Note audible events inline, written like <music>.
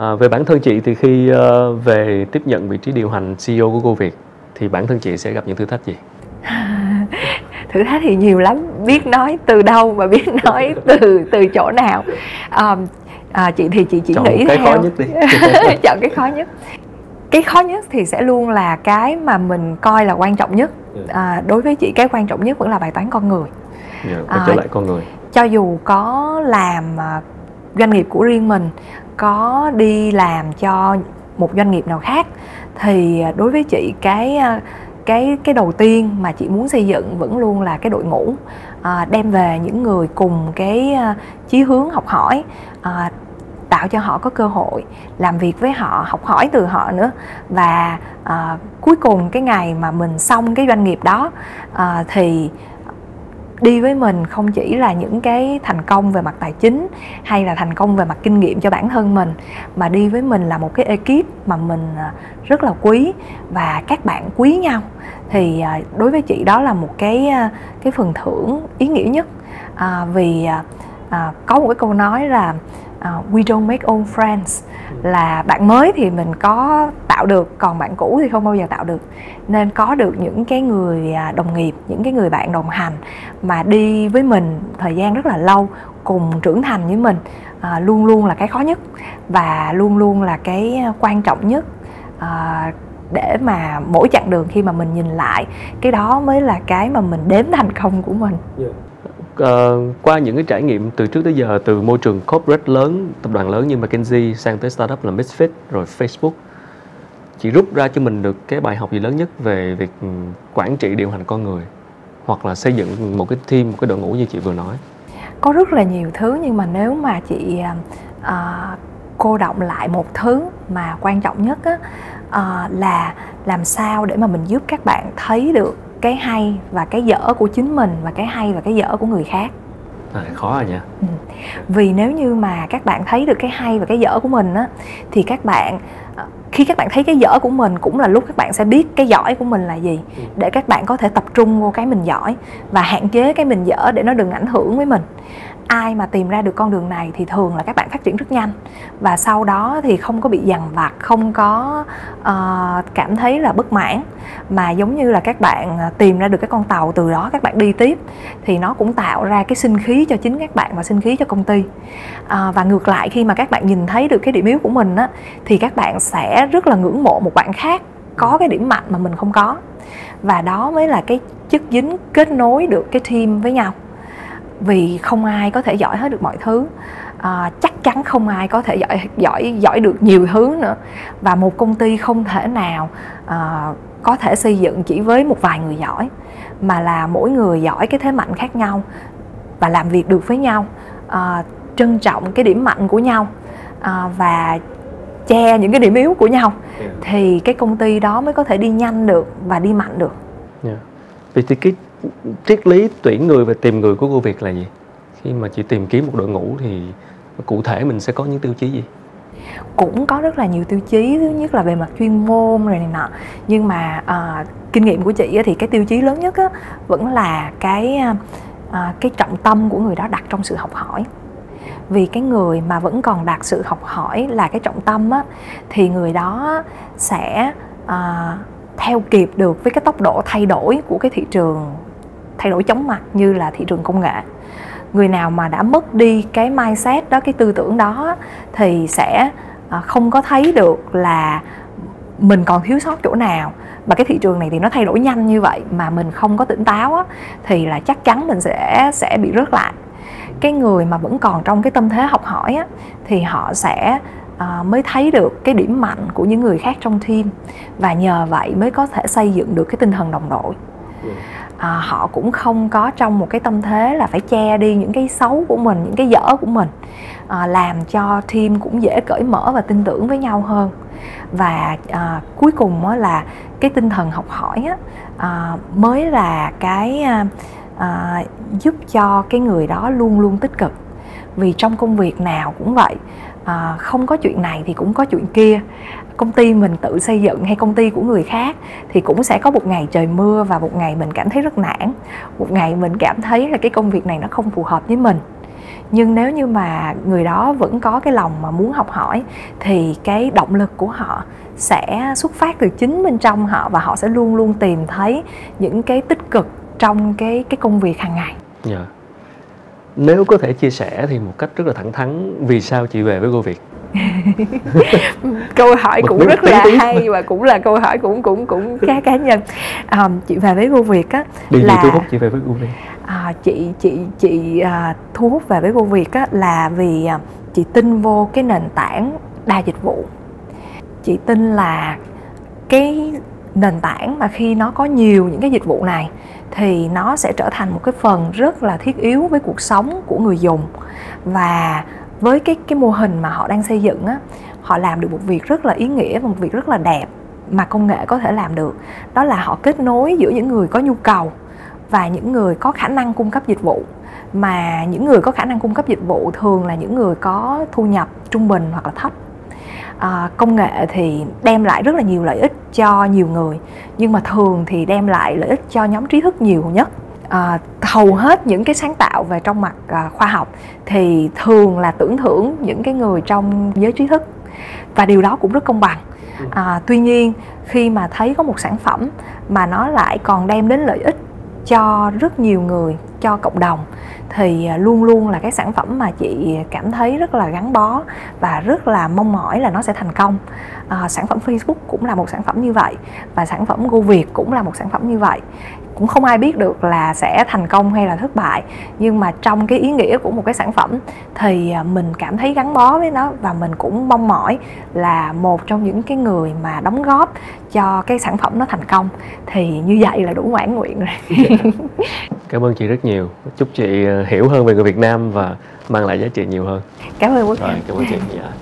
À, về bản thân chị thì khi uh, về tiếp nhận vị trí điều hành CEO của cô Việt thì bản thân chị sẽ gặp những thử thách gì? <laughs> thử thách thì nhiều lắm. Biết nói từ đâu và biết <laughs> nói từ từ chỗ nào. À, à, chị thì chị chỉ chọn nghĩ cái theo. khó nhất đi. <laughs> Chọn cái khó nhất. Cái khó nhất thì sẽ luôn là cái mà mình coi là quan trọng nhất. Ừ. à, đối với chị cái quan trọng nhất vẫn là bài toán con người. Yeah, quay À, trở lại con người. cho dù có làm à, doanh nghiệp của riêng mình có đi làm cho một doanh nghiệp nào khác thì à, đối với chị cái à, cái cái đầu tiên mà chị muốn xây dựng vẫn luôn là cái đội ngũ à, đem về những người cùng cái à, chí hướng học hỏi à, tạo cho họ có cơ hội làm việc với họ học hỏi từ họ nữa. Và à, cuối cùng cái ngày mà mình xong cái doanh nghiệp đó à, thì đi với mình không chỉ là những cái thành công về mặt tài chính hay là thành công về mặt kinh nghiệm cho bản thân mình mà đi với mình là một cái ekip mà mình à, rất là quý và các bạn quý nhau. Thì à, đối với chị đó là một cái à, cái phần thưởng ý nghĩa nhất. À, vì à, có một cái câu nói là uh, we don't make old friends là bạn mới thì mình có tạo được còn bạn cũ thì không bao giờ tạo được. Nên có được những cái người à, đồng nghiệp những cái người bạn đồng hành mà đi với mình thời gian rất là lâu cùng trưởng thành với mình uh, luôn luôn là cái khó nhất và luôn luôn là cái quan trọng nhất uh, để mà mỗi chặng đường khi mà mình nhìn lại cái đó mới là cái mà mình đếm thành công của mình uh, qua những cái trải nghiệm từ trước tới giờ từ môi trường corporate lớn tập đoàn lớn như McKinsey sang tới startup là Misfit rồi Facebook chị rút ra cho mình được cái bài học gì lớn nhất về việc ừ, quản trị điều hành con người hoặc là xây dựng một cái team một cái đội ngũ như chị vừa nói. Có rất là nhiều thứ nhưng mà nếu mà chị uh, cô động lại một thứ mà quan trọng nhất á, uh, là làm sao để mà mình giúp các bạn thấy được cái hay và cái dở của chính mình và cái hay và cái dở của người khác. À, khó rồi nha vì nếu như mà các bạn thấy được cái hay và cái dở của mình á thì các bạn ờ, khi các bạn thấy cái dở của mình cũng là lúc các bạn sẽ biết cái giỏi của mình là gì để các bạn có thể tập trung vô cái mình giỏi và hạn chế cái mình dở để nó đừng ảnh hưởng với mình ai mà tìm ra được con đường này thì thường là các bạn phát triển rất nhanh. Và sau đó thì không có bị dằn vặt không có uh, cảm thấy là bất mãn. Mà giống như là các bạn à, tìm ra được cái con tàu từ đó các bạn đi tiếp thì nó cũng tạo ra cái sinh khí cho chính các bạn và sinh khí cho công ty. Uh, và ngược lại khi mà các bạn nhìn thấy được cái điểm yếu của mình á thì các bạn sẽ rất là ngưỡng mộ một bạn khác có cái điểm mạnh mà mình không có. Và đó mới là cái chất dính kết nối được cái team với nhau vì không ai có thể giỏi hết được mọi thứ. À, chắc chắn không ai có thể giỏi giỏi giỏi được nhiều thứ nữa. Và một công ty không thể nào à, có thể xây dựng chỉ với một vài người giỏi mà là mỗi người giỏi cái thế mạnh khác nhau và làm việc được với nhau à, trân trọng cái điểm mạnh của nhau à, và che những cái điểm yếu của nhau. Thì cái công ty đó mới có thể đi nhanh được và đi mạnh được. Yeah. vậy thì cái triết lý tuyển người và tìm người của cô Việt là gì? Khi mà chị tìm kiếm một đội ngũ thì cụ thể mình sẽ có những tiêu chí gì? Cũng có rất là nhiều tiêu chí thứ nhất là về mặt chuyên môn rồi này nọ. Nhưng mà à, kinh nghiệm của chị thì cái tiêu chí lớn nhất á, vẫn là cái à, cái trọng tâm của người đó đặt trong sự học hỏi. Vì cái người mà vẫn còn đặt sự học hỏi là cái trọng tâm á, thì người đó sẽ à, theo kịp được với cái tốc độ thay đổi của cái thị trường thay đổi chóng mặt như là thị trường công nghệ. Người nào mà đã mất đi cái mindset đó cái tư tưởng đó thì sẽ à, không có thấy được là mình còn thiếu sót chỗ nào. Và cái thị trường này thì nó thay đổi nhanh như vậy mà mình không có tỉnh táo á, thì là chắc chắn mình sẽ sẽ bị rớt lại. Cái người mà vẫn còn trong cái tâm thế học hỏi á, thì họ sẽ à, mới thấy được cái điểm mạnh của những người khác trong team và nhờ vậy mới có thể xây dựng được cái tinh thần đồng đội. Ừ à, họ cũng không có trong một cái tâm thế là phải che đi những cái xấu của mình những cái dở của mình à, làm cho team cũng dễ cởi mở và tin tưởng với nhau hơn. Và à, cuối cùng á, là cái tinh thần học hỏi á, à, mới là cái à, à giúp cho cái người đó luôn luôn tích cực vì trong công việc nào cũng vậy à, không có chuyện này thì cũng có chuyện kia công ty mình tự xây dựng hay công ty của người khác thì cũng sẽ có một ngày trời mưa và một ngày mình cảm thấy rất nản một ngày mình cảm thấy là cái công việc này nó không phù hợp với mình nhưng nếu như mà người đó vẫn có cái lòng mà muốn học hỏi thì cái động lực của họ sẽ xuất phát từ chính bên trong họ và họ sẽ luôn luôn tìm thấy những cái tích cực trong cái cái công việc hàng ngày. Yeah. Nếu có thể chia sẻ thì một cách rất là thẳng thắn vì sao chị về với cô Việt? <laughs> câu hỏi cũng rất là hay và cũng là câu hỏi cũng cũng cũng khá cá nhân. À, chị về với cô Việt á điều là gì thu hút chị về với cô Việt. À, chị chị chị à, thu hút về với cô Việt á là vì à, chị tin vô cái nền tảng đa dịch vụ. Chị tin là cái nền tảng mà khi nó có nhiều những cái dịch vụ này thì nó sẽ trở thành một cái phần rất là thiết yếu với cuộc sống của người dùng. Và với cái cái mô hình mà họ đang xây dựng á họ làm được một việc rất là ý nghĩa và một việc rất là đẹp mà công nghệ có thể làm được. Đó là họ kết nối giữa những người có nhu cầu và những người có khả năng cung cấp dịch vụ. Mà những người có khả năng cung cấp dịch vụ thường là những người có thu nhập trung bình hoặc là thấp. À, công nghệ thì đem lại rất là nhiều lợi ích cho nhiều người nhưng mà thường thì đem lại lợi ích cho nhóm trí thức nhiều nhất à, hầu hết những cái sáng tạo về trong mặt à, khoa học thì thường là tưởng thưởng những cái người trong giới trí thức và điều đó cũng rất công bằng ừ. à, tuy nhiên khi mà thấy có một sản phẩm mà nó lại còn đem đến lợi ích cho rất nhiều người cho cộng đồng. Thì à, luôn luôn là cái sản phẩm mà chị cảm thấy rất là gắn bó và rất là mong mỏi là nó sẽ thành công. À, sản phẩm Facebook cũng là một sản phẩm như vậy và sản phẩm Go Việt cũng là một sản phẩm như vậy. Cũng không ai biết được là sẽ thành công hay là thất bại nhưng mà trong cái ý nghĩa của một cái sản phẩm thì à, mình cảm thấy gắn bó với nó và mình cũng mong mỏi là một trong những cái người mà đóng góp cho cái sản phẩm nó thành công. Thì như vậy là đủ ngoãn nguyện rồi <laughs> <laughs> cảm ơn chị rất nhiều. Chúc chị à, hiểu hơn về người Việt Nam và mang lại giá trị nhiều hơn. Cảm ơn Quốc rồi cảm ơn chị. Dạ.